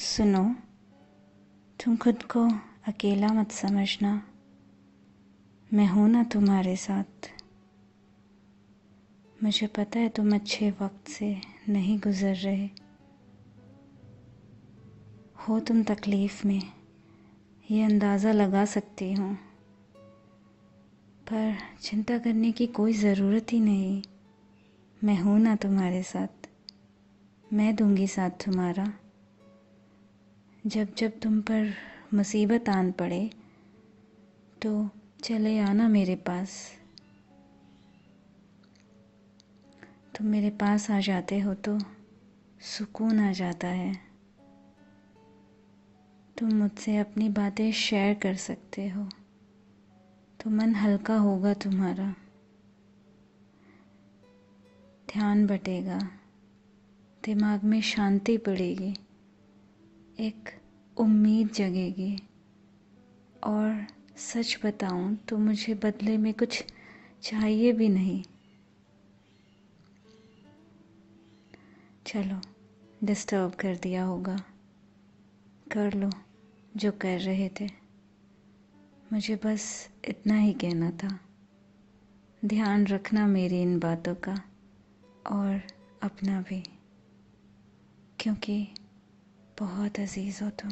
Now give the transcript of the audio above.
सुनो, तुम खुद को अकेला मत समझना। मैं हूँ ना तुम्हारे साथ। मुझे पता है तुम अच्छे वक्त से नहीं गुज़र रहे। हो तुम तकलीफ़ में, ये अंदाज़ा लगा सकती हूँ। पर चिंता करने की कोई ज़रूरत ही नहीं। मैं हूँ ना तुम्हारे साथ। मैं दूँगी साथ तुम्हारा। जब जब तुम पर मुसीबत आन पड़े तो चले आना मेरे पास। तुम मेरे पास आ जाते हो तो सुकून आ जाता है। तुम मुझसे अपनी बातें शेयर कर सकते हो। तो मन हल्का होगा तुम्हारा। ध्यान बटेगा। दिमाग में शांति पड़ेगी। एक उम्मीद जगेगी। और सच बताऊँ तो मुझे बदले में कुछ चाहिए भी नहीं। चलो डिस्टर्ब कर दिया होगा। कर लो, जो कर रहे थे। मुझे बस इतना ही कहना था। ध्यान रखना मेरी इन बातों का, और अपना भी। क्योंकि बहुत अज़ीज़ हो तुम